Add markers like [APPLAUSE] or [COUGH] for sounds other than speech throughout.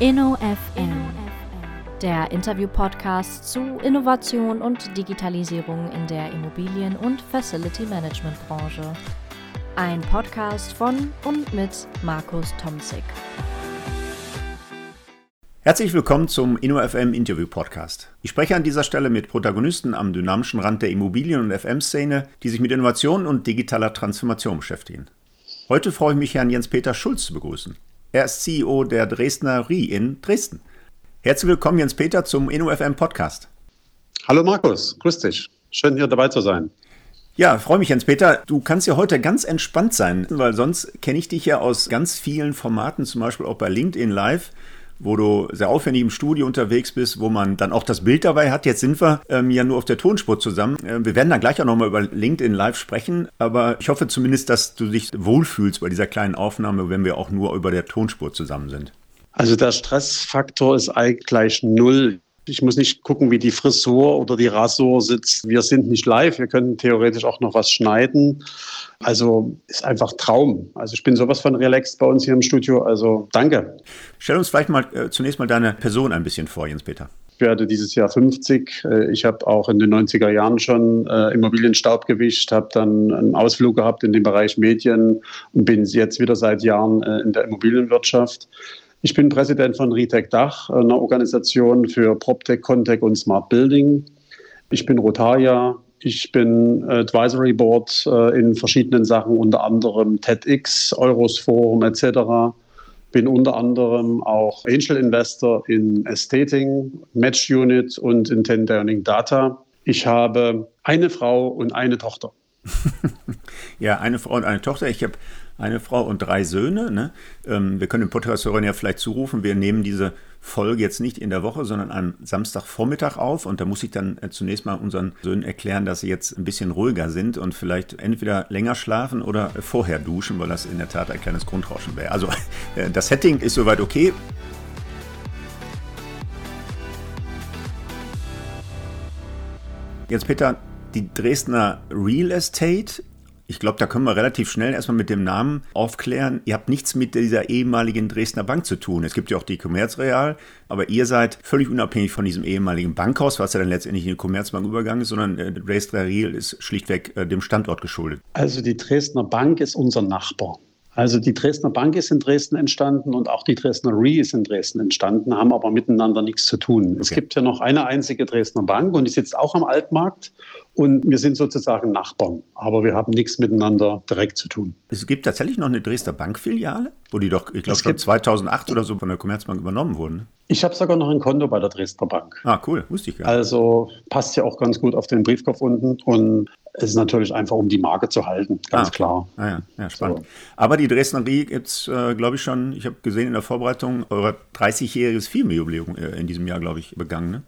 InnoFM, der Interview-Podcast zu Innovation und Digitalisierung in der Immobilien- und Facility-Management-Branche. Ein Podcast von und mit Markus Tomzig. Herzlich willkommen zum InnoFM Interview Podcast. Ich spreche an dieser Stelle mit Protagonisten am dynamischen Rand der Immobilien- und FM-Szene, die sich mit Innovation und digitaler Transformation beschäftigen. Heute freue ich mich, Herrn Jens-Peter Schulz zu begrüßen. Er ist CEO der Dresdner Rie in Dresden. Herzlich willkommen, Jens-Peter, zum InnoFM Podcast. Hallo Markus, grüß dich. Schön hier dabei zu sein. Ja, freue mich, Jens-Peter. Du kannst ja heute ganz entspannt sein, weil sonst kenne ich dich ja aus ganz vielen Formaten, zum Beispiel auch bei LinkedIn Live wo du sehr aufwendig im Studio unterwegs bist, wo man dann auch das Bild dabei hat. Jetzt sind wir ähm, ja nur auf der Tonspur zusammen. Äh, wir werden dann gleich auch nochmal über LinkedIn Live sprechen, aber ich hoffe zumindest, dass du dich wohlfühlst bei dieser kleinen Aufnahme, wenn wir auch nur über der Tonspur zusammen sind. Also der Stressfaktor ist eigentlich gleich null. Ich muss nicht gucken, wie die Frisur oder die Rasur sitzt. Wir sind nicht live. Wir können theoretisch auch noch was schneiden. Also ist einfach Traum. Also ich bin sowas von relaxed bei uns hier im Studio. Also danke. Stell uns vielleicht mal äh, zunächst mal deine Person ein bisschen vor, Jens-Peter. Ich werde dieses Jahr 50. Äh, ich habe auch in den 90er Jahren schon äh, Immobilienstaub gewischt, habe dann einen Ausflug gehabt in den Bereich Medien und bin jetzt wieder seit Jahren äh, in der Immobilienwirtschaft. Ich bin Präsident von Ritec Dach, einer Organisation für PropTech, Contech und Smart Building. Ich bin Rotaria, ich bin Advisory Board äh, in verschiedenen Sachen, unter anderem TEDx, Euros Forum etc. Bin unter anderem auch Angel Investor in Estating, Match Unit und in Ten Downing Data. Ich habe eine Frau und eine Tochter. [LAUGHS] ja, eine Frau und eine Tochter. Ich habe eine Frau und drei Söhne. Ne? Ähm, wir können den Podcast-Hörern ja vielleicht zurufen, wir nehmen diese Folge jetzt nicht in der Woche, sondern am Samstagvormittag auf. Und da muss ich dann äh, zunächst mal unseren Söhnen erklären, dass sie jetzt ein bisschen ruhiger sind und vielleicht entweder länger schlafen oder vorher duschen, weil das in der Tat ein kleines Grundrauschen wäre. Also [LAUGHS] äh, das Setting ist soweit okay. Jetzt Peter, die Dresdner Real Estate ich glaube, da können wir relativ schnell erstmal mit dem Namen aufklären. Ihr habt nichts mit dieser ehemaligen Dresdner Bank zu tun. Es gibt ja auch die Commerzreal, aber ihr seid völlig unabhängig von diesem ehemaligen Bankhaus, was ja dann letztendlich in die Commerzbank übergegangen ist, sondern äh, Dresdner Real ist schlichtweg äh, dem Standort geschuldet. Also die Dresdner Bank ist unser Nachbar. Also die Dresdner Bank ist in Dresden entstanden und auch die Dresdner Re ist in Dresden entstanden, haben aber miteinander nichts zu tun. Okay. Es gibt ja noch eine einzige Dresdner Bank und die sitzt auch am Altmarkt und wir sind sozusagen Nachbarn, aber wir haben nichts miteinander direkt zu tun. Es gibt tatsächlich noch eine Dresdner Bankfiliale, wo die doch, ich glaube, schon 2008 oder so von der Commerzbank übernommen wurden. Ich habe sogar noch ein Konto bei der Dresdner Bank. Ah, cool, wusste ich gar nicht. Also passt ja auch ganz gut auf den Briefkopf unten und es ist natürlich einfach, um die Marke zu halten, ganz ah, klar. Ah, ja, ja, spannend. So. Aber die Dresdnerie gibt es, äh, glaube ich, schon, ich habe gesehen in der Vorbereitung, euer 30-jähriges Firmenjubiläum äh, in diesem Jahr, glaube ich, begangen. Ne?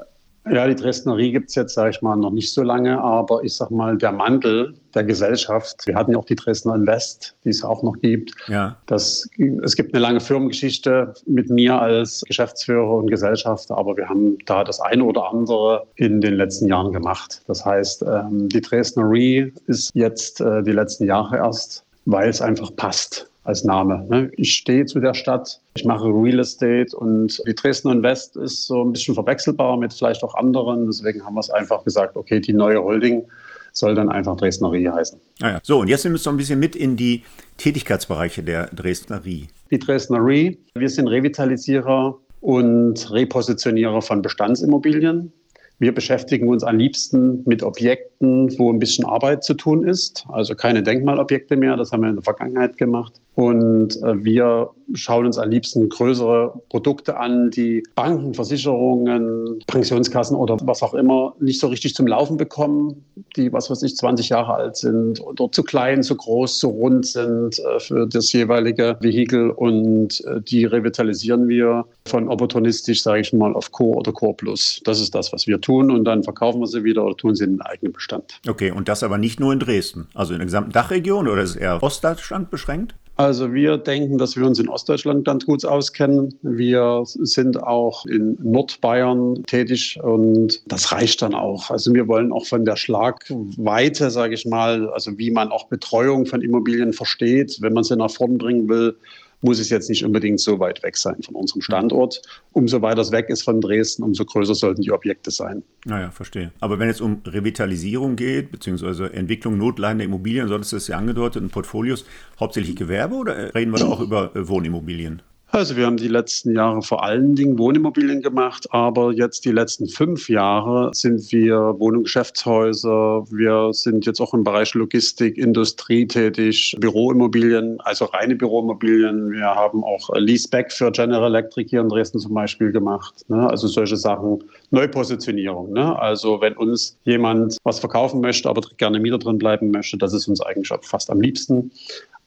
Ja, die Dresdnerie gibt es jetzt, sage ich mal, noch nicht so lange, aber ich sage mal, der Mantel der Gesellschaft, wir hatten ja auch die Dresdner Invest, die es auch noch gibt. Ja. Das, es gibt eine lange Firmengeschichte mit mir als Geschäftsführer und Gesellschafter, aber wir haben da das eine oder andere in den letzten Jahren gemacht. Das heißt, ähm, die Dresdnerie ist jetzt äh, die letzten Jahre erst, weil es einfach passt als Name. Ne? Ich stehe zu der Stadt, ich mache Real Estate und die Dresdner Invest ist so ein bisschen verwechselbar mit vielleicht auch anderen. Deswegen haben wir es einfach gesagt, okay, die neue Holding soll dann einfach Dresdnerie heißen. Ah ja. So, und jetzt nimmst du ein bisschen mit in die Tätigkeitsbereiche der Dresdnerie. Die Dresdnerie, wir sind Revitalisierer und Repositionierer von Bestandsimmobilien. Wir beschäftigen uns am liebsten mit Objekten, wo ein bisschen Arbeit zu tun ist. Also keine Denkmalobjekte mehr, das haben wir in der Vergangenheit gemacht. Und äh, wir schauen uns am liebsten größere Produkte an, die Banken, Versicherungen, Pensionskassen oder was auch immer nicht so richtig zum Laufen bekommen, die, was weiß ich, 20 Jahre alt sind oder zu klein, zu groß, zu rund sind äh, für das jeweilige Vehikel. Und äh, die revitalisieren wir von opportunistisch, sage ich mal, auf Core oder Core Plus. Das ist das, was wir tun. Und dann verkaufen wir sie wieder oder tun sie in den eigenen Bestand. Okay, und das aber nicht nur in Dresden, also in der gesamten Dachregion oder ist es eher Ostdeutschland beschränkt? Also wir denken, dass wir uns in Ostdeutschland ganz gut auskennen. Wir sind auch in Nordbayern tätig und das reicht dann auch. Also wir wollen auch von der Schlagweite, sage ich mal, also wie man auch Betreuung von Immobilien versteht, wenn man sie nach vorn bringen will, muss es jetzt nicht unbedingt so weit weg sein von unserem Standort. Umso weiter es weg ist von Dresden, umso größer sollten die Objekte sein. Naja, verstehe. Aber wenn es um Revitalisierung geht, beziehungsweise Entwicklung notleidender Immobilien, so hattest du es ja angedeutet, in Portfolios, hauptsächlich Gewerbe oder reden wir da auch [CLEARS THROAT] über äh, Wohnimmobilien? Also wir haben die letzten Jahre vor allen Dingen Wohnimmobilien gemacht, aber jetzt die letzten fünf Jahre sind wir Wohnungsgeschäftshäuser. Wir sind jetzt auch im Bereich Logistik, Industrie tätig, Büroimmobilien, also reine Büroimmobilien. Wir haben auch Leaseback für General Electric hier in Dresden zum Beispiel gemacht. Ne? Also solche Sachen, Neupositionierung. Ne? Also wenn uns jemand was verkaufen möchte, aber gerne Mieter drin bleiben möchte, das ist uns eigentlich fast am liebsten.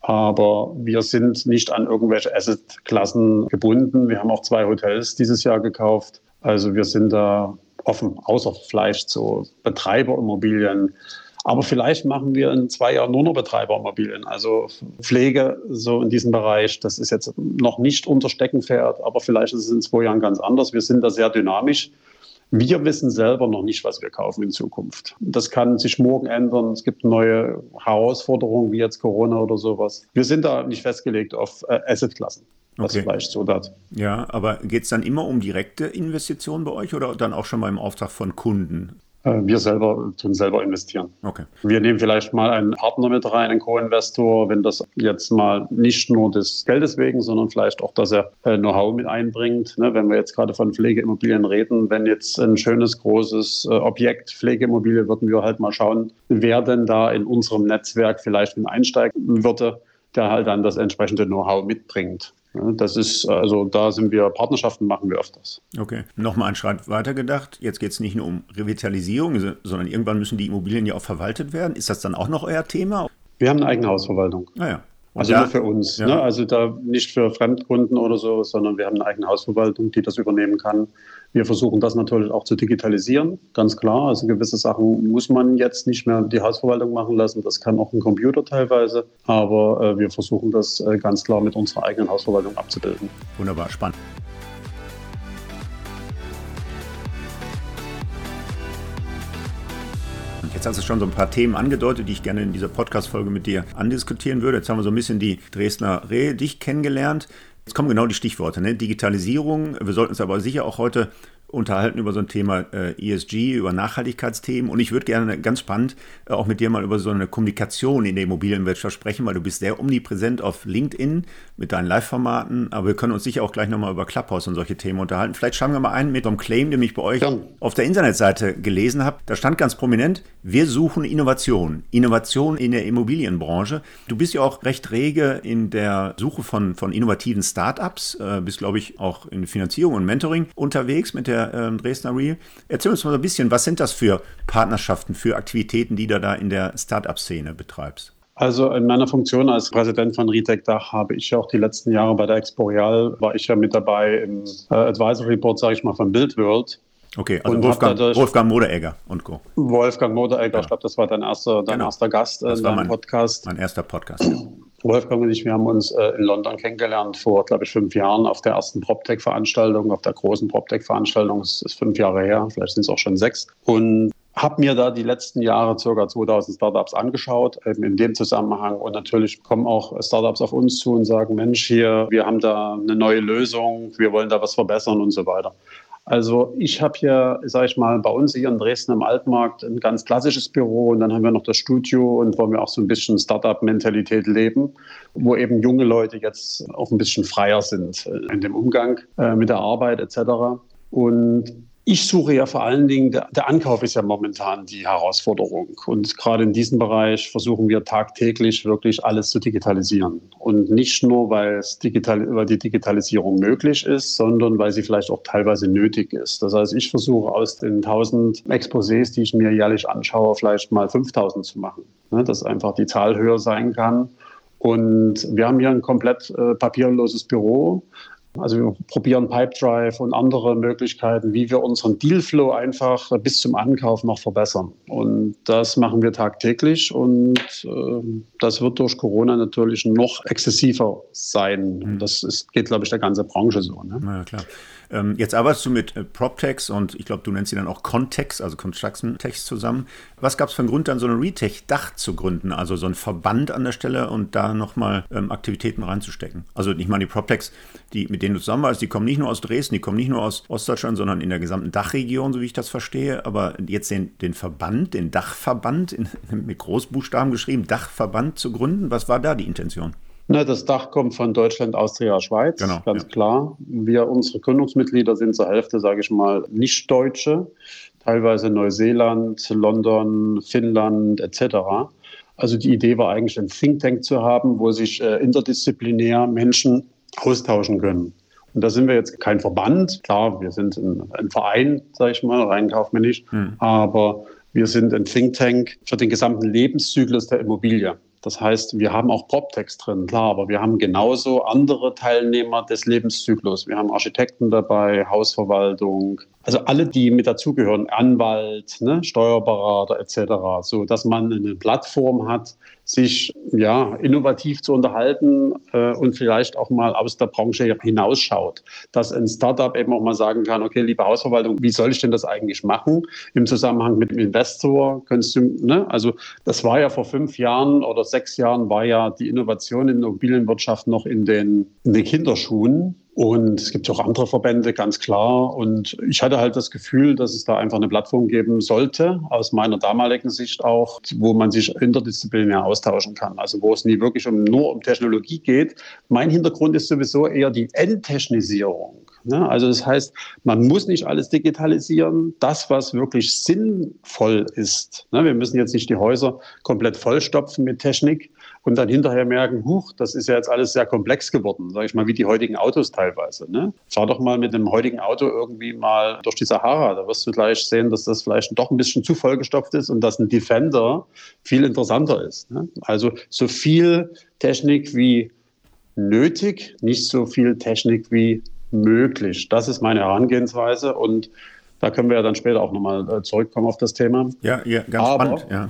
Aber wir sind nicht an irgendwelche Assetklassen gebunden. Wir haben auch zwei Hotels dieses Jahr gekauft. Also wir sind da offen, außer vielleicht so Betreiberimmobilien. Aber vielleicht machen wir in zwei Jahren nur noch Betreiberimmobilien. Also Pflege so in diesem Bereich, das ist jetzt noch nicht unser Steckenpferd, aber vielleicht ist es in zwei Jahren ganz anders. Wir sind da sehr dynamisch. Wir wissen selber noch nicht, was wir kaufen in Zukunft. Das kann sich morgen ändern. Es gibt neue Herausforderungen, wie jetzt Corona oder sowas. Wir sind da nicht festgelegt auf äh, Assetklassen. Was okay. vielleicht so das. Ja, aber geht es dann immer um direkte Investitionen bei euch oder dann auch schon mal im Auftrag von Kunden? Äh, wir selber tun selber investieren. Okay. Wir nehmen vielleicht mal einen Partner mit rein, einen Co-Investor, wenn das jetzt mal nicht nur des Geldes wegen, sondern vielleicht auch, dass er äh, Know-how mit einbringt. Ne, wenn wir jetzt gerade von Pflegeimmobilien reden, wenn jetzt ein schönes, großes äh, Objekt Pflegeimmobilie, würden wir halt mal schauen, wer denn da in unserem Netzwerk vielleicht mit einsteigen würde, der halt dann das entsprechende Know-how mitbringt. Das ist, also da sind wir, Partnerschaften machen wir öfters. Okay. Nochmal einen Schritt weiter gedacht. Jetzt geht es nicht nur um Revitalisierung, sondern irgendwann müssen die Immobilien ja auch verwaltet werden. Ist das dann auch noch euer Thema? Wir haben eine eigene Hausverwaltung. Naja. Ah, also da, nur für uns. Ja. Ne? Also da nicht für Fremdkunden oder so, sondern wir haben eine eigene Hausverwaltung, die das übernehmen kann. Wir versuchen das natürlich auch zu digitalisieren, ganz klar. Also gewisse Sachen muss man jetzt nicht mehr die Hausverwaltung machen lassen. Das kann auch ein Computer teilweise. Aber äh, wir versuchen das äh, ganz klar mit unserer eigenen Hausverwaltung abzubilden. Wunderbar, spannend. Jetzt hast du schon so ein paar Themen angedeutet, die ich gerne in dieser Podcast-Folge mit dir andiskutieren würde. Jetzt haben wir so ein bisschen die Dresdner Rehe dich kennengelernt. Jetzt kommen genau die Stichworte, ne? Digitalisierung. Wir sollten uns aber sicher auch heute unterhalten über so ein Thema äh, ESG, über Nachhaltigkeitsthemen. Und ich würde gerne ganz spannend äh, auch mit dir mal über so eine Kommunikation in der Immobilienwirtschaft sprechen, weil du bist sehr omnipräsent auf LinkedIn mit deinen Live-Formaten. Aber wir können uns sicher auch gleich nochmal über Clubhouse und solche Themen unterhalten. Vielleicht schauen wir mal ein mit so einem Claim, den ich bei euch ja. auf der Internetseite gelesen habe. Da stand ganz prominent, wir suchen Innovation. Innovation in der Immobilienbranche. Du bist ja auch recht rege in der Suche von, von innovativen Startups, äh, bist, glaube ich, auch in Finanzierung und Mentoring unterwegs mit der äh, Dresdner Real. Erzähl uns mal so ein bisschen, was sind das für Partnerschaften, für Aktivitäten, die du da in der Startup-Szene betreibst? Also in meiner Funktion als Präsident von Retech Dach habe ich ja auch die letzten Jahre bei der Exporeal, war ich ja mit dabei im äh, Advisory Board, sage ich mal, von Build World. Okay, also Wolfgang, Wolfgang Moderegger und Co. Wolfgang Moderegger, ja. ich glaube, das war dein erster, dein genau. erster Gast in deinem mein, Podcast. Mein erster Podcast. Wolfgang und ich, wir haben uns äh, in London kennengelernt vor, glaube ich, fünf Jahren auf der ersten PropTech-Veranstaltung, auf der großen PropTech-Veranstaltung. Das ist fünf Jahre her, vielleicht sind es auch schon sechs. Und habe mir da die letzten Jahre ca. 2000 Startups angeschaut, eben in dem Zusammenhang. Und natürlich kommen auch Startups auf uns zu und sagen, Mensch, hier, wir haben da eine neue Lösung, wir wollen da was verbessern und so weiter. Also ich habe hier, sage ich mal, bei uns hier in Dresden im Altmarkt ein ganz klassisches Büro und dann haben wir noch das Studio und wollen wir auch so ein bisschen Startup-Mentalität leben, wo eben junge Leute jetzt auch ein bisschen freier sind in dem Umgang äh, mit der Arbeit etc. Und ich suche ja vor allen Dingen, der, der, Ankauf ist ja momentan die Herausforderung. Und gerade in diesem Bereich versuchen wir tagtäglich wirklich alles zu digitalisieren. Und nicht nur, weil, es digital, weil die Digitalisierung möglich ist, sondern weil sie vielleicht auch teilweise nötig ist. Das heißt, ich versuche aus den 1000 Exposés, die ich mir jährlich anschaue, vielleicht mal 5000 zu machen. Ne, dass einfach die Zahl höher sein kann. Und wir haben hier ein komplett äh, papierloses Büro Also wir probieren Pipedrive und andere Möglichkeiten, wie wir unseren Dealflow einfach bis zum Ankauf noch verbessern. Und das machen wir tagtäglich und äh, das wird durch Corona natürlich noch exzessiver sein. Mhm. Das ist, geht, glaube ich, der ganze Branche so. Ne? Ja, klar. Ähm, jetzt arbeitest du mit äh, PropTex und ich glaube, du nennst sie dann auch Context, also Construction Text zusammen. Was gab es für einen Grund, dann so ein Retech-Dach zu gründen, also so ein Verband an der Stelle und da nochmal ähm, Aktivitäten reinzustecken? Also ich meine, die PropTex, die, mit denen du zusammenarbeitest, die kommen nicht nur aus Dresden, die kommen nicht nur aus Ostdeutschland, sondern in der gesamten Dachregion, so wie ich das verstehe. Aber jetzt den, den Verband, den Dachverband, in, [LAUGHS] mit Großbuchstaben geschrieben, Dachverband zu gründen, was war da die Intention? Ne, das Dach kommt von Deutschland, Austria, Schweiz, genau, ganz ja. klar. Wir, unsere Gründungsmitglieder sind zur Hälfte, sage ich mal, nicht Deutsche, teilweise Neuseeland, London, Finnland etc. Also die Idee war eigentlich, ein Think Tank zu haben, wo sich äh, interdisziplinär Menschen austauschen können. Und da sind wir jetzt kein Verband. Klar, wir sind ein, ein Verein, sage ich mal, rein kaufmännisch. Hm. Aber wir sind ein Think Tank für den gesamten Lebenszyklus der Immobilie. Das heißt, wir haben auch PropText drin, klar, aber wir haben genauso andere Teilnehmer des Lebenszyklus. Wir haben Architekten dabei, Hausverwaltung, also alle, die mit dazugehören, Anwalt, ne, Steuerberater etc., so dass man eine Plattform hat, sich ja innovativ zu unterhalten äh, und vielleicht auch mal aus der Branche hinausschaut, dass ein Startup eben auch mal sagen kann, okay, liebe Hausverwaltung, wie soll ich denn das eigentlich machen im Zusammenhang mit dem Investor? Könntest du, ne? Also das war ja vor fünf Jahren oder sechs Jahren war ja die Innovation in der Immobilienwirtschaft noch in den, in den Kinderschuhen. Und es gibt auch andere Verbände, ganz klar. Und ich hatte halt das Gefühl, dass es da einfach eine Plattform geben sollte, aus meiner damaligen Sicht auch, wo man sich interdisziplinär austauschen kann. Also wo es nie wirklich um, nur um Technologie geht. Mein Hintergrund ist sowieso eher die Enttechnisierung. Ne? Also das heißt, man muss nicht alles digitalisieren. Das, was wirklich sinnvoll ist. Ne? Wir müssen jetzt nicht die Häuser komplett vollstopfen mit Technik, und dann hinterher merken, huch, das ist ja jetzt alles sehr komplex geworden, sage ich mal, wie die heutigen Autos teilweise. Ne? Fahr doch mal mit einem heutigen Auto irgendwie mal durch die Sahara, da wirst du gleich sehen, dass das vielleicht doch ein bisschen zu vollgestopft ist und dass ein Defender viel interessanter ist. Ne? Also so viel Technik wie nötig, nicht so viel Technik wie möglich. Das ist meine Herangehensweise und da können wir ja dann später auch nochmal äh, zurückkommen auf das Thema. Ja, ja ganz Aber, spannend. Ja.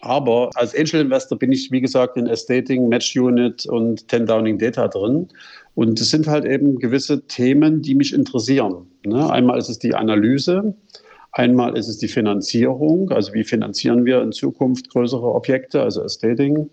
Aber als Angel Investor bin ich, wie gesagt, in Estating, Match Unit und 10 Downing Data drin. Und es sind halt eben gewisse Themen, die mich interessieren. Ne? Einmal ist es die Analyse, einmal ist es die Finanzierung, also wie finanzieren wir in Zukunft größere Objekte, also Estating.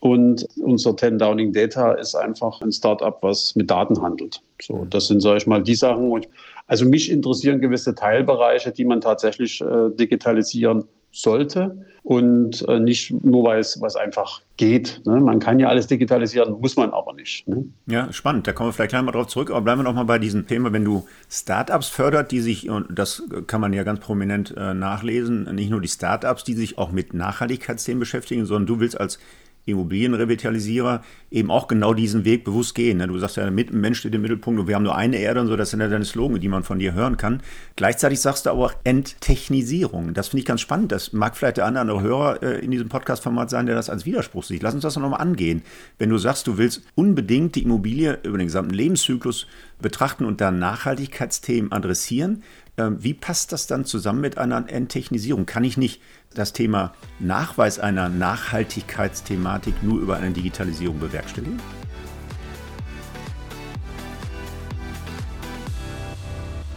Und unser 10 Downing Data ist einfach ein Startup, was mit Daten handelt. So, das sind, sage ich mal, die Sachen. Also mich interessieren gewisse Teilbereiche, die man tatsächlich äh, digitalisieren sollte und äh, nicht nur, weil es was einfach geht. Ne? Man kann ja alles digitalisieren, muss man aber nicht. Ne? Ja, spannend. Da kommen wir vielleicht gleich mal drauf zurück. Aber bleiben wir noch mal bei diesem Thema, wenn du Startups fördert, die sich, und das kann man ja ganz prominent äh, nachlesen, nicht nur die Startups, die sich auch mit Nachhaltigkeitsthemen beschäftigen, sondern du willst als Immobilienrevitalisierer eben auch genau diesen Weg bewusst gehen. Ne? Du sagst ja, mit Mensch steht im Mittelpunkt und wir haben nur eine Erde und so, das sind ja deine Slogan, die man von dir hören kann. Gleichzeitig sagst du aber auch Enttechnisierung. Das finde ich ganz spannend. Das mag vielleicht der andere Hörer äh, in diesem Podcast-Format sein, der das als Widerspruch sieht. Lass uns das nochmal angehen. Wenn du sagst, du willst unbedingt die Immobilie über den gesamten Lebenszyklus betrachten und da Nachhaltigkeitsthemen adressieren, wie passt das dann zusammen mit einer Enttechnisierung? Kann ich nicht das Thema Nachweis einer Nachhaltigkeitsthematik nur über eine Digitalisierung bewerkstelligen?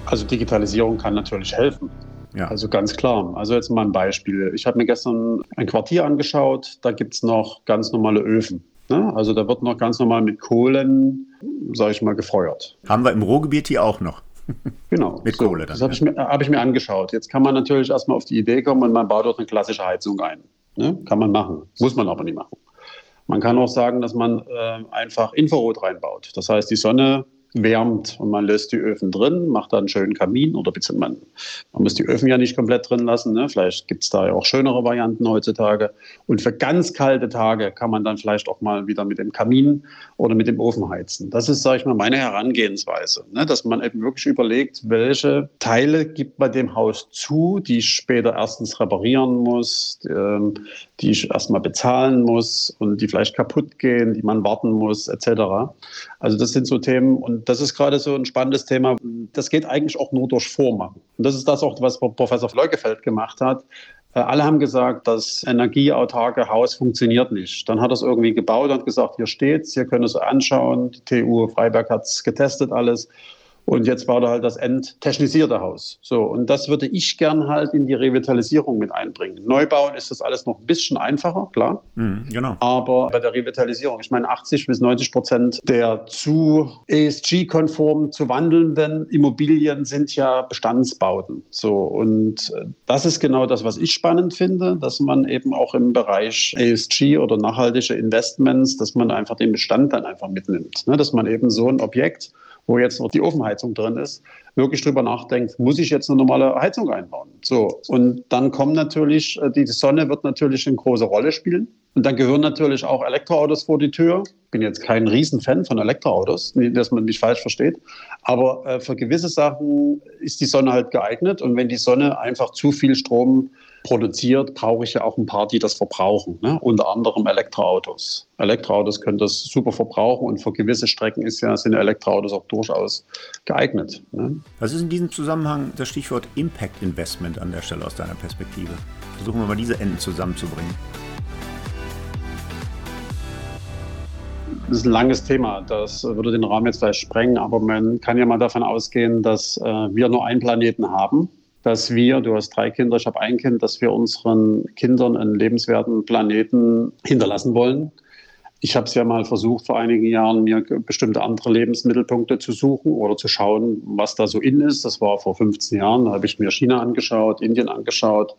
Also Digitalisierung kann natürlich helfen. Ja. Also ganz klar. Also jetzt mal ein Beispiel. Ich habe mir gestern ein Quartier angeschaut, da gibt es noch ganz normale Öfen. Ne? Also da wird noch ganz normal mit Kohlen, sage ich mal, gefeuert. Haben wir im Ruhrgebiet hier auch noch. [LAUGHS] Genau. Mit so, Kohle dann. Das habe ich, mir, hab ich mir angeschaut. Jetzt kann man natürlich erstmal auf die Idee kommen und man baut dort eine klassische Heizung ein. Ne? Kann man machen. Muss man aber nicht machen. Man kann auch sagen, dass man äh, einfach Infrarot reinbaut. Das heißt, die Sonne wärmt und man lässt die Öfen drin, macht da einen schönen Kamin oder man, man muss die Öfen ja nicht komplett drin lassen. Ne? Vielleicht gibt es da ja auch schönere Varianten heutzutage. Und für ganz kalte Tage kann man dann vielleicht auch mal wieder mit dem Kamin oder mit dem Ofen heizen. Das ist, sage ich mal, meine Herangehensweise, ne? dass man eben wirklich überlegt, welche Teile gibt man dem Haus zu, die ich später erstens reparieren muss, ähm, die ich erstmal bezahlen muss und die vielleicht kaputt gehen, die man warten muss, etc. Also das sind so Themen und das ist gerade so ein spannendes Thema. Das geht eigentlich auch nur durch Vormachen. Und das ist das auch, was Professor Leukefeld gemacht hat. Äh, alle haben gesagt, das energieautarke Haus funktioniert nicht. Dann hat er es irgendwie gebaut und gesagt, hier steht's, hier können es anschauen. Die TU Freiberg hat es getestet alles. Und jetzt baut er halt das enttechnisierte Haus. So, und das würde ich gern halt in die Revitalisierung mit einbringen. Neubauen ist das alles noch ein bisschen einfacher, klar. Mhm, genau. Aber bei der Revitalisierung, ich meine, 80 bis 90 Prozent der zu ESG-konform zu wandelnden Immobilien sind ja Bestandsbauten. So, und das ist genau das, was ich spannend finde, dass man eben auch im Bereich ESG oder nachhaltige Investments, dass man einfach den Bestand dann einfach mitnimmt. Ne? Dass man eben so ein Objekt wo jetzt noch die Ofenheizung drin ist, wirklich drüber nachdenkt, muss ich jetzt eine normale Heizung einbauen? So. Und dann kommen natürlich, äh, die Sonne wird natürlich eine große Rolle spielen. Und dann gehören natürlich auch Elektroautos vor die Tür. Ich bin jetzt kein Riesenfan von Elektroautos, dass man mich falsch versteht. Aber äh, für gewisse Sachen ist die Sonne halt geeignet. Und wenn die Sonne einfach zu viel Strom produziert, brauche ich ja auch ein paar, die das verbrauchen. Ne? Unter anderem Elektroautos. Elektroautos können das super verbrauchen und für gewisse Strecken ist ja, sind Elektroautos auch durchaus geeignet. Ne? Was ist in diesem Zusammenhang das Stichwort Impact Investment an der Stelle aus deiner Perspektive? Versuchen wir mal diese Enden zusammenzubringen. Das ist ein langes Thema. Das würde den Rahmen jetzt gleich sprengen, aber man kann ja mal davon ausgehen, dass äh, wir nur einen Planeten haben dass wir, du hast drei Kinder, ich habe ein Kind, dass wir unseren Kindern einen lebenswerten Planeten hinterlassen wollen. Ich habe es ja mal versucht, vor einigen Jahren mir bestimmte andere Lebensmittelpunkte zu suchen oder zu schauen, was da so in ist. Das war vor 15 Jahren. Da habe ich mir China angeschaut, Indien angeschaut,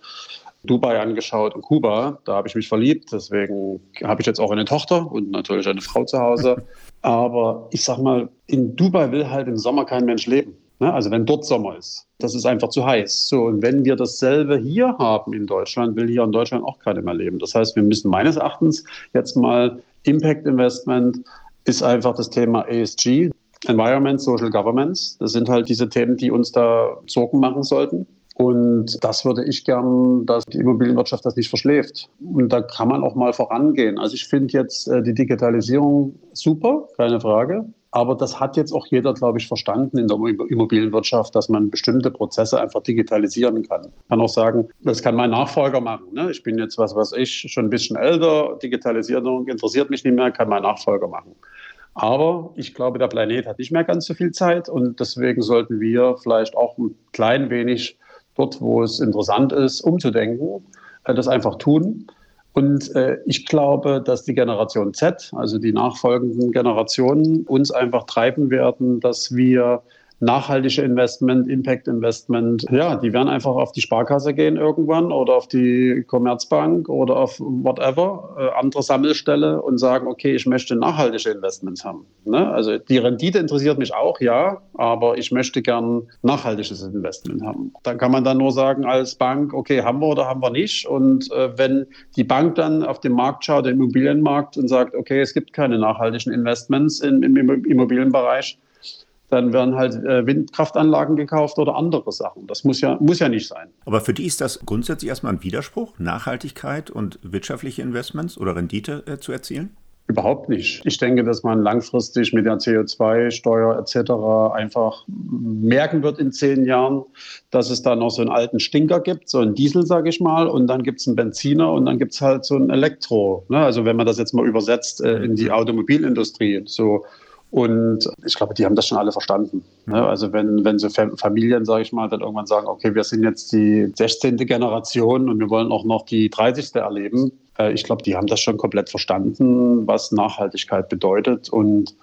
Dubai angeschaut und Kuba. Da habe ich mich verliebt. Deswegen habe ich jetzt auch eine Tochter und natürlich eine Frau zu Hause. [LAUGHS] Aber ich sag mal, in Dubai will halt im Sommer kein Mensch leben. Ne? Also wenn dort Sommer ist, das ist einfach zu heiß. So, und wenn wir dasselbe hier haben in Deutschland, will hier in Deutschland auch keiner mehr leben. Das heißt, wir müssen meines Erachtens jetzt mal Impact Investment ist einfach das Thema ESG, Environment, Social Governance. Das sind halt diese Themen, die uns da Sorgen machen sollten. Und das würde ich gern, dass die Immobilienwirtschaft das nicht verschläft. Und da kann man auch mal vorangehen. Also ich finde jetzt äh, die Digitalisierung super, keine Frage. Aber das hat jetzt auch jeder, glaube ich, verstanden in der Immobilienwirtschaft, dass man bestimmte Prozesse einfach digitalisieren kann. Ich kann auch sagen, das kann mein Nachfolger machen. Ne? Ich bin jetzt, was weiß ich, schon ein bisschen älter. Digitalisierung interessiert mich nicht mehr, kann mein Nachfolger machen. Aber ich glaube, der Planet hat nicht mehr ganz so viel Zeit und deswegen sollten wir vielleicht auch ein klein wenig dort, wo es interessant ist, umzudenken, äh, das einfach tun. Und äh, ich glaube, dass die Generation Z, also die nachfolgenden Generationen, uns einfach treiben werden, dass wir nachhaltige Investment, Impact Investment, ja, die werden einfach auf die Sparkasse gehen irgendwann oder auf die Commerzbank oder auf whatever, äh, andere Sammelstelle und sagen, okay, ich möchte nachhaltige Investments haben. Ne? Also die Rendite interessiert mich auch, ja, aber ich möchte gern nachhaltiges Investment haben. Dann kann man dann nur sagen als Bank, okay, haben wir oder haben wir nicht. Und äh, wenn die Bank dann auf den Markt schaut, den Immobilienmarkt und sagt, okay, es gibt keine nachhaltigen Investments im, im Immobilienbereich, dann werden halt äh, Windkraftanlagen gekauft oder andere Sachen. Das muss ja, muss ja nicht sein. Aber für die ist das grundsätzlich erstmal ein Widerspruch, Nachhaltigkeit und wirtschaftliche Investments oder Rendite äh, zu erzielen? Überhaupt nicht. Ich denke, dass man langfristig mit der CO2-Steuer etc. einfach merken wird in zehn Jahren, dass es da noch so einen alten Stinker gibt, so einen Diesel, sage ich mal, und dann gibt es einen Benziner und dann gibt es halt so ein Elektro. Ne? Also wenn man das jetzt mal übersetzt äh, in die Automobilindustrie, so und ich glaube, die haben das schon alle verstanden. Ne? Also wenn, wenn so Familien, sage ich mal, dann irgendwann sagen, okay, wir sind jetzt die 16. Generation und wir wollen auch noch die 30. erleben. Äh, ich glaube, die haben das schon komplett verstanden, was Nachhaltigkeit bedeutet. Und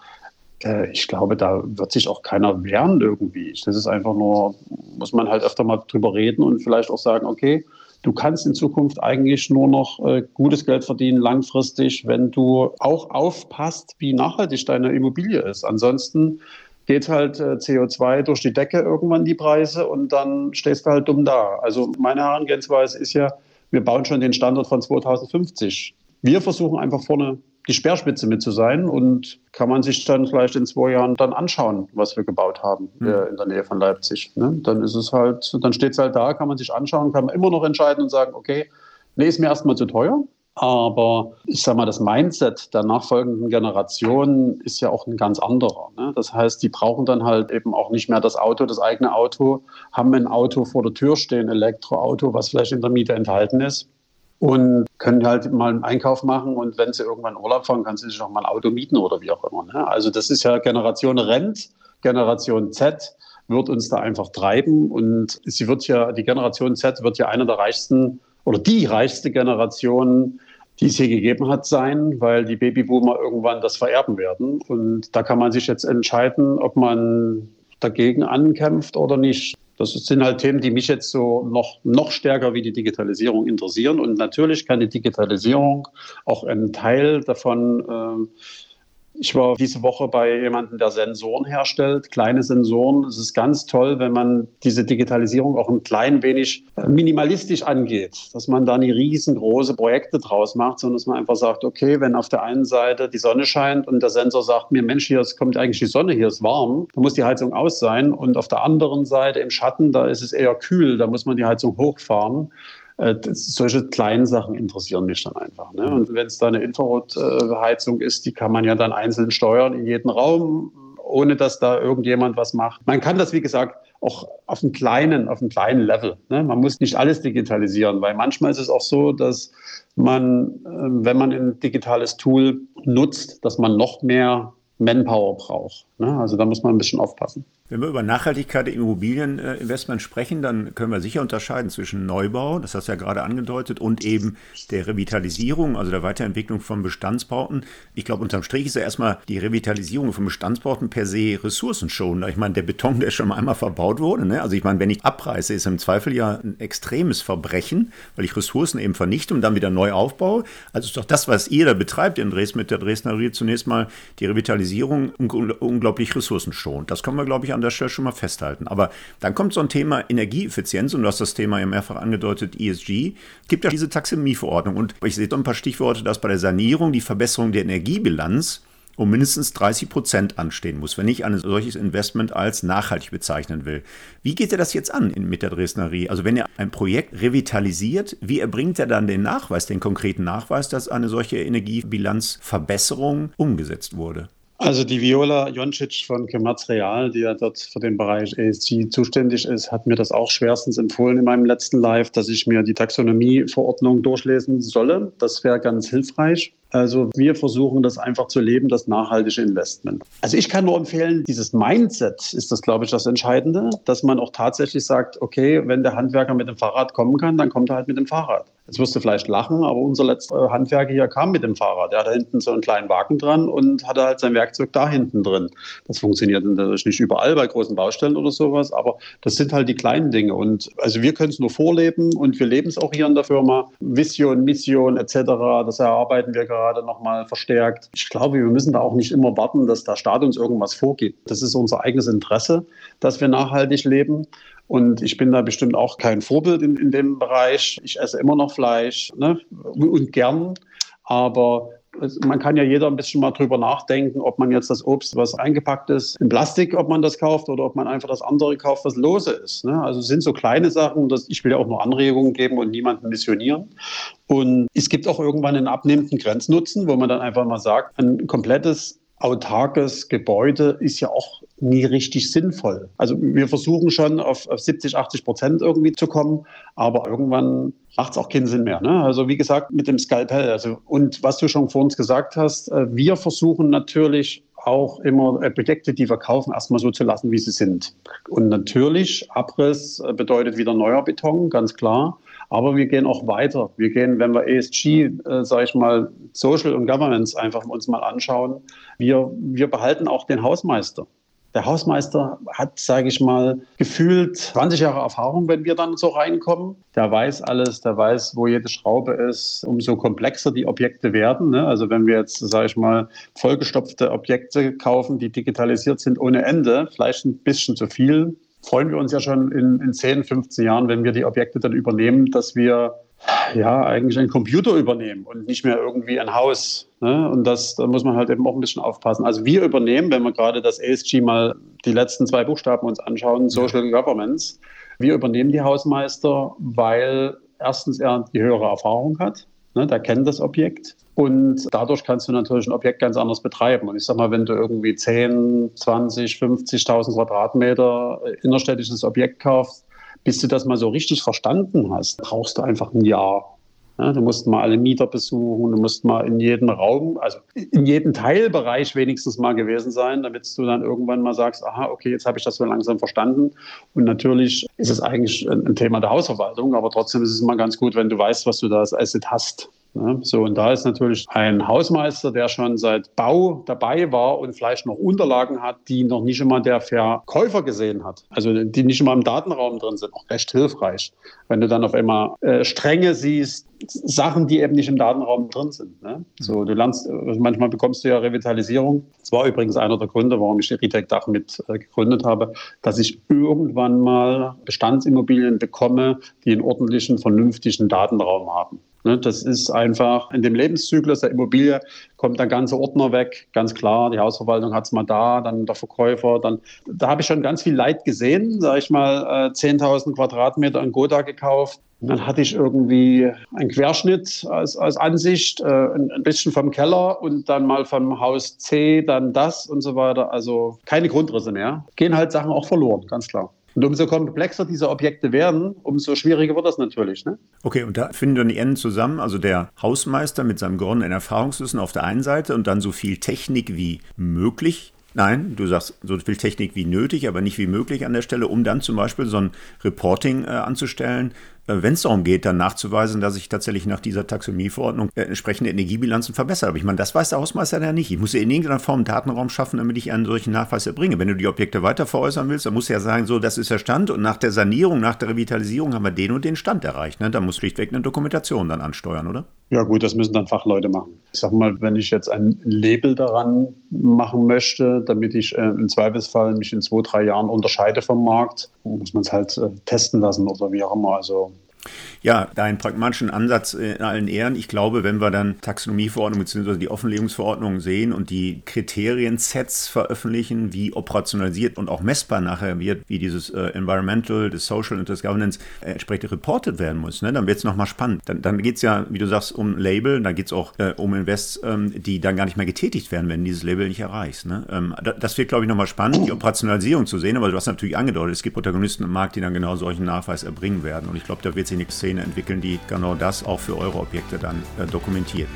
äh, ich glaube, da wird sich auch keiner wehren irgendwie. Das ist einfach nur, muss man halt öfter mal drüber reden und vielleicht auch sagen, okay, Du kannst in Zukunft eigentlich nur noch äh, gutes Geld verdienen langfristig, wenn du auch aufpasst, wie nachhaltig deine Immobilie ist. Ansonsten geht halt äh, CO2 durch die Decke irgendwann die Preise und dann stehst du halt dumm da. Also meine Herangehensweise ist ja, wir bauen schon den Standard von 2050. Wir versuchen einfach vorne die Speerspitze mit zu sein und kann man sich dann vielleicht in zwei Jahren dann anschauen, was wir gebaut haben mhm. äh, in der Nähe von Leipzig. Ne? Dann ist es halt, dann steht es halt da, kann man sich anschauen, kann man immer noch entscheiden und sagen, okay, nee, ist mir erstmal zu teuer. Aber ich sage mal, das Mindset der nachfolgenden Generationen ist ja auch ein ganz anderer. Ne? Das heißt, die brauchen dann halt eben auch nicht mehr das Auto, das eigene Auto, haben ein Auto vor der Tür stehen, Elektroauto, was vielleicht in der Miete enthalten ist und können halt mal einen Einkauf machen und wenn sie irgendwann Urlaub fahren, kann sie sich auch mal ein Auto mieten oder wie auch immer. Ne? Also das ist ja Generation Rent, Generation Z wird uns da einfach treiben und sie wird ja, die Generation Z wird ja eine der reichsten oder die reichste Generation, die es hier gegeben hat, sein, weil die Babyboomer irgendwann das vererben werden. Und da kann man sich jetzt entscheiden, ob man dagegen ankämpft oder nicht. Das sind halt Themen, die mich jetzt so noch, noch stärker wie die Digitalisierung interessieren. Und natürlich kann die Digitalisierung auch einen Teil davon äh, ich war diese Woche bei jemandem, der Sensoren herstellt, kleine Sensoren. Es ist ganz toll, wenn man diese Digitalisierung auch ein klein wenig äh, minimalistisch angeht, dass man da nie riesengroße Projekte draus macht, sondern dass man einfach sagt, okay, wenn auf der einen Seite die Sonne scheint und der Sensor sagt mir, Mensch, hier kommt eigentlich die Sonne, hier ist warm, da muss die Heizung aus sein und auf der anderen Seite im Schatten, da ist es eher kühl, da muss man die Heizung hochfahren äh, solche kleinen Sachen interessieren mich dann einfach. Ne? Und wenn es da eine Infrarotheizung ist, die kann man ja dann einzeln steuern in jedem Raum, ohne dass da irgendjemand was macht. Man kann das, wie gesagt, auch auf einem kleinen, auf einem kleinen Level. Ne? Man muss nicht alles digitalisieren, weil manchmal ist es auch so, dass man, äh, wenn man ein digitales Tool nutzt, dass man noch mehr Manpower braucht. Ne? Also da muss man ein bisschen aufpassen. Wenn wir über Nachhaltigkeit im Immobilieninvestment sprechen, dann können wir sicher unterscheiden zwischen Neubau, das hast du ja gerade angedeutet, und eben der Revitalisierung, also der Weiterentwicklung von Bestandsbauten. Ich glaube, unterm Strich ist ja erstmal die Revitalisierung von Bestandsbauten per se ressourcenschonender. Ich meine, der Beton, der schon einmal verbaut wurde, ne? also ich meine, wenn ich abreiße, ist im Zweifel ja ein extremes Verbrechen, weil ich Ressourcen eben vernichte und dann wieder neu aufbaue. Also ist doch das, was ihr da betreibt in Dresden mit der Dresdner Rie, zunächst mal die Revitalisierung unglaublich ressourcenschonend. Das können wir, glaube ich, an der Stelle schon mal festhalten. Aber dann kommt so ein Thema Energieeffizienz und du hast das Thema ja mehrfach angedeutet, ESG. Es gibt ja diese Taxonomieverordnung und ich sehe da ein paar Stichworte, dass bei der Sanierung die Verbesserung der Energiebilanz um mindestens 30 Prozent anstehen muss, wenn ich ein solches Investment als nachhaltig bezeichnen will. Wie geht er das jetzt an mit der Dresdner Rie? Also wenn er ein Projekt revitalisiert, wie erbringt er dann den Nachweis, den konkreten Nachweis, dass eine solche Energiebilanzverbesserung umgesetzt wurde? Also die Viola Joncic von Kematz Real, die ja dort für den Bereich ESG zuständig ist, hat mir das auch schwerstens empfohlen in meinem letzten Live, dass ich mir die Taxonomieverordnung durchlesen solle. Das wäre ganz hilfreich. Also wir versuchen das einfach zu leben, das nachhaltige Investment. Also ich kann nur empfehlen, dieses Mindset ist das, glaube ich, das Entscheidende, dass man auch tatsächlich sagt, okay, wenn der Handwerker mit dem Fahrrad kommen kann, dann kommt er halt mit dem Fahrrad. Jetzt wirst du vielleicht lachen, aber unser letzter Handwerker hier kam mit dem Fahrrad. Hat da hinten so einen kleinen Wagen dran und hatte halt sein Werkzeug da hinten drin. Das funktioniert natürlich nicht überall bei großen Baustellen oder sowas, aber das sind halt die kleinen Dinge. Und also wir können es nur vorleben und wir leben es auch hier in der Firma. Vision, Mission etc., das erarbeiten wir gerade gerade nochmal verstärkt. Ich glaube, wir müssen da auch nicht immer warten, dass der Staat uns irgendwas vorgibt. Das ist unser eigenes Interesse, dass wir nachhaltig leben. Und ich bin da bestimmt auch kein Vorbild in, in dem Bereich. Ich esse immer noch Fleisch ne? und gern. Aber man kann ja jeder ein bisschen mal drüber nachdenken, ob man jetzt das Obst, was eingepackt ist, in Plastik, ob man das kauft oder ob man einfach das andere kauft, was lose ist. Ne? Also es sind so kleine Sachen, dass ich will ja auch nur Anregungen geben und niemanden missionieren. Und es gibt auch irgendwann einen abnehmenden Grenznutzen, wo man dann einfach mal sagt, ein komplettes autarkes Gebäude ist ja auch nie richtig sinnvoll. Also wir versuchen schon auf, auf 70, 80 Prozent irgendwie zu kommen, aber irgendwann macht es auch keinen Sinn mehr. Ne? Also wie gesagt, mit dem Skalpell. Also, und was du schon vor uns gesagt hast, äh, wir versuchen natürlich auch immer äh, Projekte, die wir kaufen, erstmal so zu lassen, wie sie sind. Und natürlich, Abriss äh, bedeutet wieder neuer Beton, ganz klar. Aber wir gehen auch weiter. Wir gehen, wenn wir ESG, äh, sage ich mal, Social und Governance einfach uns mal anschauen, wir, wir behalten auch den Hausmeister. Der Hausmeister hat, sage ich mal, gefühlt 20 Jahre Erfahrung, wenn wir dann so reinkommen. Der weiß alles, der weiß, wo jede Schraube ist. Umso komplexer die Objekte werden. Ne? Also wenn wir jetzt, sage ich mal, vollgestopfte Objekte kaufen, die digitalisiert sind ohne Ende, vielleicht ein bisschen zu viel, freuen wir uns ja schon in, in 10, 15 Jahren, wenn wir die Objekte dann übernehmen, dass wir ja eigentlich einen Computer übernehmen und nicht mehr irgendwie ein Haus. Ne? Und das, da muss man halt eben auch ein bisschen aufpassen. Also wir übernehmen, wenn wir gerade das ASG mal die letzten zwei Buchstaben uns anschauen, Social Governments, wir übernehmen die Hausmeister, weil erstens er die höhere Erfahrung hat Ne, der kennt das Objekt. Und dadurch kannst du natürlich ein Objekt ganz anders betreiben. Und ich sag mal, wenn du irgendwie 10, 20, 50.000 Quadratmeter innerstädtisches Objekt kaufst, bis du das mal so richtig verstanden hast, brauchst du einfach ein Jahr. Ja, du musst mal alle Mieter besuchen, du musst mal in jedem Raum, also in jedem Teilbereich wenigstens mal gewesen sein, damit du dann irgendwann mal sagst, aha, okay, jetzt habe ich das so langsam verstanden. Und natürlich ist es eigentlich ein Thema der Hausverwaltung, aber trotzdem ist es immer ganz gut, wenn du weißt, was du da als Asset hast. Ne? So, und da ist natürlich ein Hausmeister, der schon seit Bau dabei war und vielleicht noch Unterlagen hat, die noch nicht einmal der Verkäufer gesehen hat. Also die nicht einmal im Datenraum drin sind, auch recht hilfreich. Wenn du dann auf einmal äh, Stränge siehst, Sachen, die eben nicht im Datenraum drin sind. Ne? So, du lernst, also manchmal bekommst du ja Revitalisierung. Das war übrigens einer der Gründe, warum ich Ritec Dach mit äh, gegründet habe, dass ich irgendwann mal Bestandsimmobilien bekomme, die einen ordentlichen, vernünftigen Datenraum haben. Ne, das ist einfach in dem Lebenszyklus der Immobilie kommt der ganze Ordner weg, ganz klar. Die Hausverwaltung hat es mal da, dann der Verkäufer. Dann, da habe ich schon ganz viel Leid gesehen. Sag ich mal, 10.000 äh, Quadratmeter in Goda gekauft. Dann hatte ich irgendwie einen Querschnitt als, als Ansicht, äh, ein bisschen vom Keller und dann mal vom Haus C, dann das und so weiter. Also keine Grundrisse mehr. Gehen halt Sachen auch verloren, ganz klar. Und umso komplexer diese Objekte werden, umso schwieriger wird das natürlich. Ne? Okay, und da finden dann die Enden zusammen, also der Hausmeister mit seinem goldenen Erfahrungswissen auf der einen Seite und dann so viel Technik wie möglich Nein, du sagst so viel Technik wie nötig, aber nicht wie möglich an der Stelle, um dann zum Beispiel so ein Reporting äh, anzustellen, wenn es darum geht, dann nachzuweisen, dass ich tatsächlich nach dieser Taxonomieverordnung äh, entsprechende Energiebilanzen verbessere. Aber ich meine, das weiß der Hausmeister ja nicht. Ich muss ja in irgendeiner Form einen Datenraum schaffen, damit ich einen solchen Nachweis erbringe. Wenn du die Objekte weiter veräußern willst, dann musst du ja sagen, so, das ist der Stand und nach der Sanierung, nach der Revitalisierung haben wir den und den Stand erreicht. Ne? Da muss schlichtweg eine Dokumentation dann ansteuern, oder? Ja gut, das müssen dann Fachleute machen. Ich sag mal, wenn ich jetzt ein Label daran machen möchte, damit ich äh, im Zweifelsfall mich in zwei, drei Jahren unterscheide vom Markt, muss man es halt äh, testen lassen oder wie auch immer. Also ja, deinen pragmatischen Ansatz in allen Ehren. Ich glaube, wenn wir dann Taxonomieverordnung bzw. die Offenlegungsverordnung sehen und die Kriteriensets veröffentlichen, wie operationalisiert und auch messbar nachher wird, wie dieses äh, Environmental, das Social und das Governance äh, entsprechend reported werden muss, ne? dann wird es nochmal spannend. Dann, dann geht es ja, wie du sagst, um Label, dann geht es auch äh, um Invests, ähm, die dann gar nicht mehr getätigt werden, wenn dieses Label nicht erreichst. Ne? Ähm, das wird, glaube ich, nochmal spannend, die Operationalisierung zu sehen, aber du hast natürlich angedeutet, es gibt Protagonisten im Markt, die dann genau solchen Nachweis erbringen werden. Und ich glaube, da wird eine Szene entwickeln, die genau das auch für eure Objekte dann äh, dokumentiert.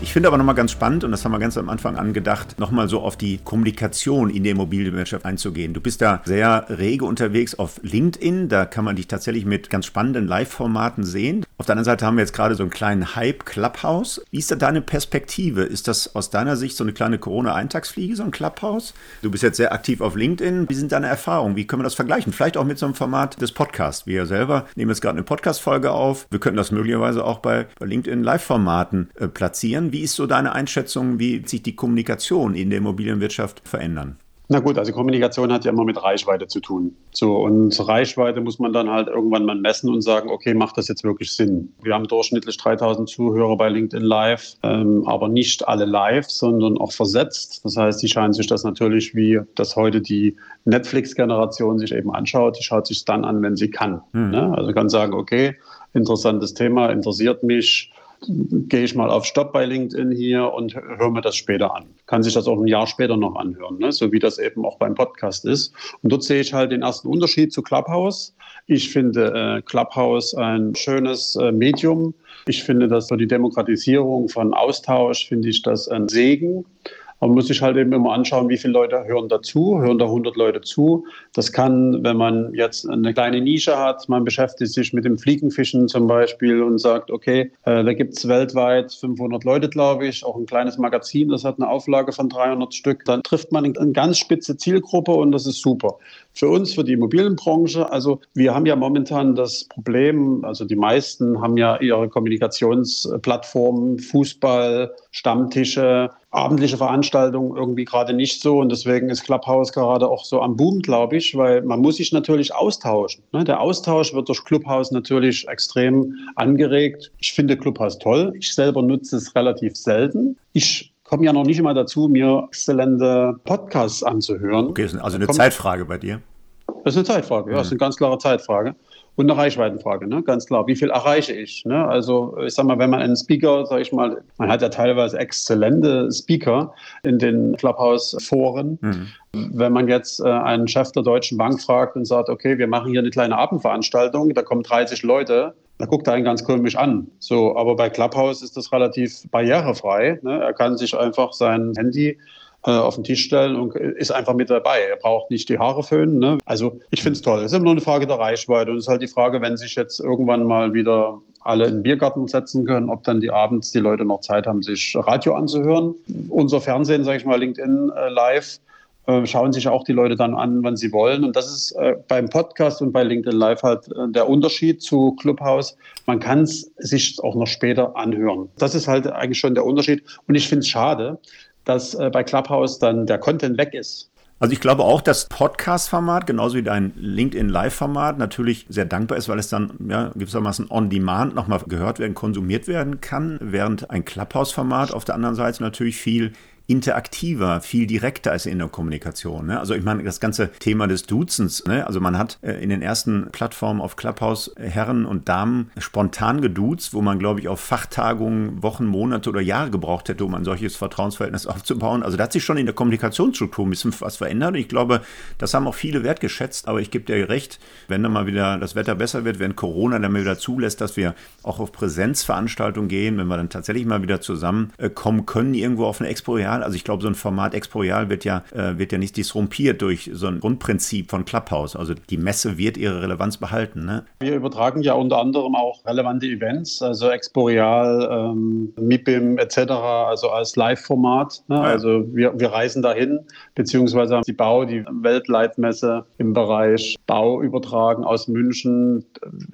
Ich finde aber nochmal ganz spannend, und das haben wir ganz am Anfang angedacht, nochmal so auf die Kommunikation in der Immobilienwirtschaft einzugehen. Du bist da sehr rege unterwegs auf LinkedIn, da kann man dich tatsächlich mit ganz spannenden Live-Formaten sehen. Auf der anderen Seite haben wir jetzt gerade so einen kleinen Hype Clubhouse. Wie ist da deine Perspektive? Ist das aus deiner Sicht so eine kleine Corona-Eintagsfliege, so ein Clubhouse? Du bist jetzt sehr aktiv auf LinkedIn. Wie sind deine Erfahrungen? Wie können wir das vergleichen? Vielleicht auch mit so einem Format des Podcasts. Wir selber nehmen jetzt gerade eine Podcast-Folge auf. Wir könnten das möglicherweise auch bei, bei LinkedIn Live-Formaten äh, platzieren. Wie ist so deine Einschätzung, wie sich die Kommunikation in der Immobilienwirtschaft verändern? Na gut, also Kommunikation hat ja immer mit Reichweite zu tun. So, und Reichweite muss man dann halt irgendwann mal messen und sagen, okay, macht das jetzt wirklich Sinn? Wir haben durchschnittlich 3000 Zuhörer bei LinkedIn Live, ähm, aber nicht alle live, sondern auch versetzt. Das heißt, die scheinen sich das natürlich, wie das heute die Netflix-Generation sich eben anschaut, die schaut sich es dann an, wenn sie kann. Hm. Ne? Also kann sagen, okay, interessantes Thema, interessiert mich, gehe ich mal auf Stopp bei LinkedIn hier und höre mir das später an. Kann sich das auch ein Jahr später noch anhören, ne? so wie das eben auch beim Podcast ist. Und dort sehe ich halt den ersten Unterschied zu Clubhouse. Ich finde äh, Clubhouse ein schönes äh, Medium. Ich finde das für die Demokratisierung von Austausch, finde ich das ein Segen. Man muss sich halt eben immer anschauen, wie viele Leute hören dazu, hören da 100 Leute zu. Das kann, wenn man jetzt eine kleine Nische hat, man beschäftigt sich mit dem Fliegenfischen zum Beispiel und sagt, okay, äh, da gibt es weltweit 500 Leute, glaube ich, auch ein kleines Magazin, das hat eine Auflage von 300 Stück. Dann trifft man eine ganz spitze Zielgruppe und das ist super. Für uns, für die Immobilienbranche, also wir haben ja momentan das Problem, also die meisten haben ja ihre Kommunikationsplattformen, Fußball, Stammtische, abendliche Veranstaltungen irgendwie gerade nicht so. Und deswegen ist Clubhouse gerade auch so am Boom, glaube ich, weil man muss sich natürlich austauschen. Ne? Der Austausch wird durch Clubhouse natürlich extrem angeregt. Ich finde Clubhouse toll. Ich selber nutze es relativ selten. Ich komme ja noch nicht immer dazu, mir exzellente Podcasts anzuhören. Okay, also eine Zeitfrage bei dir. Das ist eine Zeitfrage, ja, das ist eine ganz klare Zeitfrage. Und eine Reichweitenfrage, ne? ganz klar. Wie viel erreiche ich? Ne? Also ich sag mal, wenn man einen Speaker, sag ich mal, man hat ja teilweise exzellente Speaker in den Clubhouse-Foren. Mhm. Wenn man jetzt äh, einen Chef der Deutschen Bank fragt und sagt, okay, wir machen hier eine kleine Abendveranstaltung, da kommen 30 Leute, da guckt er einen ganz komisch an. So, aber bei Clubhouse ist das relativ barrierefrei. Ne? Er kann sich einfach sein Handy äh, auf den Tisch stellen und ist einfach mit dabei. Er braucht nicht die Haare föhnen. Ne? Also ich finde es toll. Es ist immer nur eine Frage der Reichweite. Und es ist halt die Frage, wenn sich jetzt irgendwann mal wieder alle in den Biergarten setzen können, ob dann die abends die Leute noch Zeit haben, sich Radio anzuhören. Unser Fernsehen, sage ich mal, LinkedIn äh, Live, äh, schauen sich auch die Leute dann an, wann sie wollen. Und das ist äh, beim Podcast und bei LinkedIn Live halt äh, der Unterschied zu Clubhouse. Man kann es sich auch noch später anhören. Das ist halt eigentlich schon der Unterschied. Und ich finde es schade, dass äh, bei Clubhouse dann der Content weg ist. Also ich glaube auch, dass Podcast-Format, genauso wie dein LinkedIn-Live-Format, natürlich sehr dankbar ist, weil es dann ja, gewissermaßen on-demand nochmal gehört werden, konsumiert werden kann, während ein Clubhouse-Format auf der anderen Seite natürlich viel interaktiver, viel direkter ist in der Kommunikation. Ne? Also ich meine, das ganze Thema des Duzens, ne? also man hat äh, in den ersten Plattformen auf Clubhouse Herren und Damen spontan geduzt, wo man, glaube ich, auf Fachtagungen Wochen, Monate oder Jahre gebraucht hätte, um ein solches Vertrauensverhältnis aufzubauen. Also da hat sich schon in der Kommunikationsstruktur ein bisschen was verändert. Ich glaube, das haben auch viele wertgeschätzt, aber ich gebe dir recht, wenn dann mal wieder das Wetter besser wird, wenn Corona dann mal wieder zulässt, dass wir auch auf Präsenzveranstaltungen gehen, wenn wir dann tatsächlich mal wieder zusammenkommen können, irgendwo auf eine Expo, ja, Expoial. Also ich glaube, so ein Format Expoial wird ja, äh, wird ja nicht disrumpiert durch so ein Grundprinzip von Clubhouse. Also die Messe wird ihre Relevanz behalten. Ne? Wir übertragen ja unter anderem auch relevante Events, also Expoial, ähm, MIPIM etc., also als Live-Format. Ne? Also wir, wir reisen dahin, beziehungsweise haben die Bau, die Weltleitmesse im Bereich Bau übertragen aus München,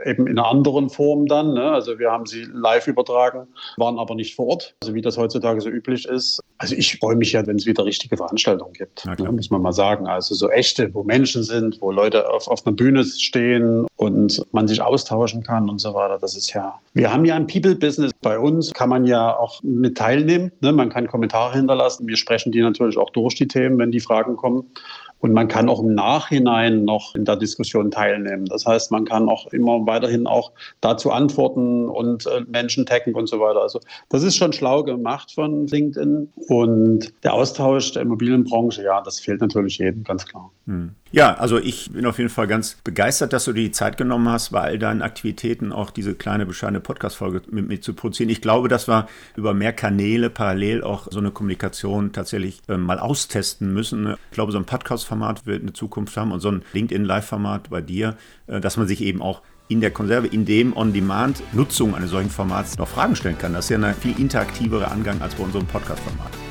eben in einer anderen Form dann. Ne? Also wir haben sie live übertragen, waren aber nicht vor Ort, also wie das heutzutage so üblich ist. Also ich freue mich ja, wenn es wieder richtige Veranstaltungen gibt, ne, muss man mal sagen. Also so echte, wo Menschen sind, wo Leute auf, auf einer Bühne stehen und man sich austauschen kann und so weiter. Das ist ja, wir haben ja ein People-Business. Bei uns kann man ja auch mit teilnehmen. Ne? Man kann Kommentare hinterlassen. Wir sprechen die natürlich auch durch, die Themen, wenn die Fragen kommen. Und man kann auch im Nachhinein noch in der Diskussion teilnehmen. Das heißt, man kann auch immer weiterhin auch dazu antworten und äh, Menschen taggen und so weiter. Also das ist schon schlau gemacht von LinkedIn. Und der Austausch der Immobilienbranche, ja, das fehlt natürlich jedem, ganz klar. Hm. Ja, also ich bin auf jeden Fall ganz begeistert, dass du dir die Zeit genommen hast, bei all deinen Aktivitäten auch diese kleine bescheidene Podcast-Folge mit mir zu produzieren. Ich glaube, dass wir über mehr Kanäle parallel auch so eine Kommunikation tatsächlich äh, mal austesten müssen. Ich glaube, so ein Podcast-Format wird eine Zukunft haben und so ein LinkedIn-Live-Format bei dir, äh, dass man sich eben auch in der Konserve, in dem On-Demand-Nutzung eines solchen Formats noch Fragen stellen kann. Das ist ja ein viel interaktiverer Angang als bei unserem Podcast-Format.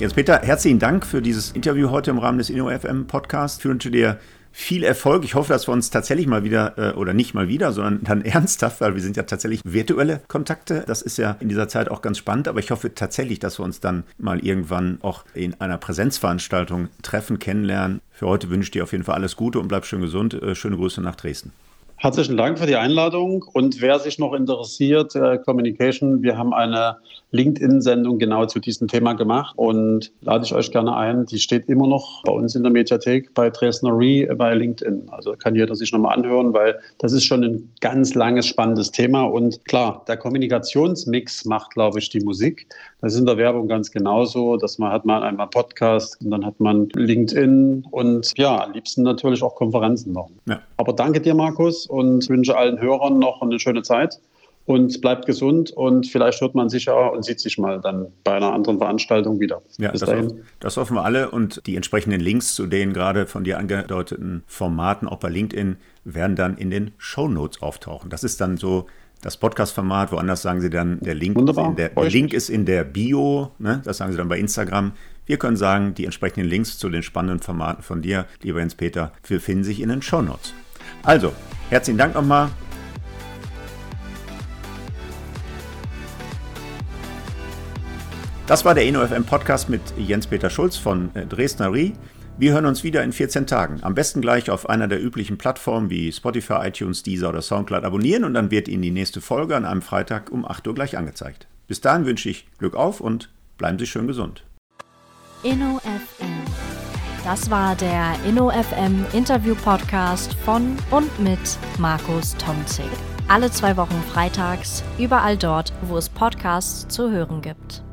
Jetzt Peter, herzlichen Dank für dieses Interview heute im Rahmen des InnoFM Podcasts. Ich wünsche dir viel Erfolg. Ich hoffe, dass wir uns tatsächlich mal wieder, äh, oder nicht mal wieder, sondern [LAUGHS] dann ernsthaft, weil wir sind ja tatsächlich virtuelle Kontakte. Das ist ja in dieser Zeit auch ganz spannend, aber ich hoffe tatsächlich, dass wir uns dann mal irgendwann auch in einer Präsenzveranstaltung treffen, kennenlernen. Für heute wünsche ich dir auf jeden Fall alles Gute und bleib schön gesund. Äh, schöne Grüße nach Dresden. Herzlichen Dank für die Einladung. Und wer sich noch interessiert, äh, Communication, wir haben eine LinkedIn-Sendung genau zu diesem Thema gemacht und lade ich euch gerne ein. Die steht immer noch bei uns in der Mediathek bei Dresdner Re bei LinkedIn. Also kann jeder sich nochmal anhören, weil das ist schon ein ganz langes, spannendes Thema. Und klar, der Kommunikationsmix macht, glaube ich, die Musik. Das ist in der Werbung ganz genauso, dass man hat mal einmal Podcast und dann hat man LinkedIn und ja, am liebsten natürlich auch Konferenzen noch. Ja. Aber danke dir, Markus, und wünsche allen Hörern noch eine schöne Zeit und bleibt gesund und vielleicht hört man sich ja und sieht sich mal dann bei einer anderen Veranstaltung wieder. Ja, Bis das, dahin. Hoffen, das hoffen wir alle und die entsprechenden Links zu den gerade von dir angedeuteten Formaten auch bei LinkedIn werden dann in den Show Notes auftauchen. Das ist dann so das Podcast-Format, woanders sagen sie dann, der Link, Ist in der, der Link ist in der Bio, ne? das sagen sie dann bei Instagram. Wir können sagen, die entsprechenden Links zu den spannenden Formaten von dir, lieber Jens Peter, befinden sich in den Show Notes. Also, herzlichen Dank nochmal Das war der InnoFM Podcast mit Jens-Peter Schulz von äh, Dresdner Rie. Wir hören uns wieder in 14 Tagen. Am besten gleich auf einer der üblichen Plattformen wie Spotify, iTunes, Deezer oder Soundcloud abonnieren und dann wird Ihnen die nächste Folge an einem Freitag um 8 Uhr gleich angezeigt. Bis dahin wünsche ich Glück auf und bleiben Sie schön gesund. InnoFM Das war der InnoFM Interview Podcast von und mit Markus Tomzig. Alle zwei Wochen freitags, überall dort, wo es Podcasts zu hören gibt.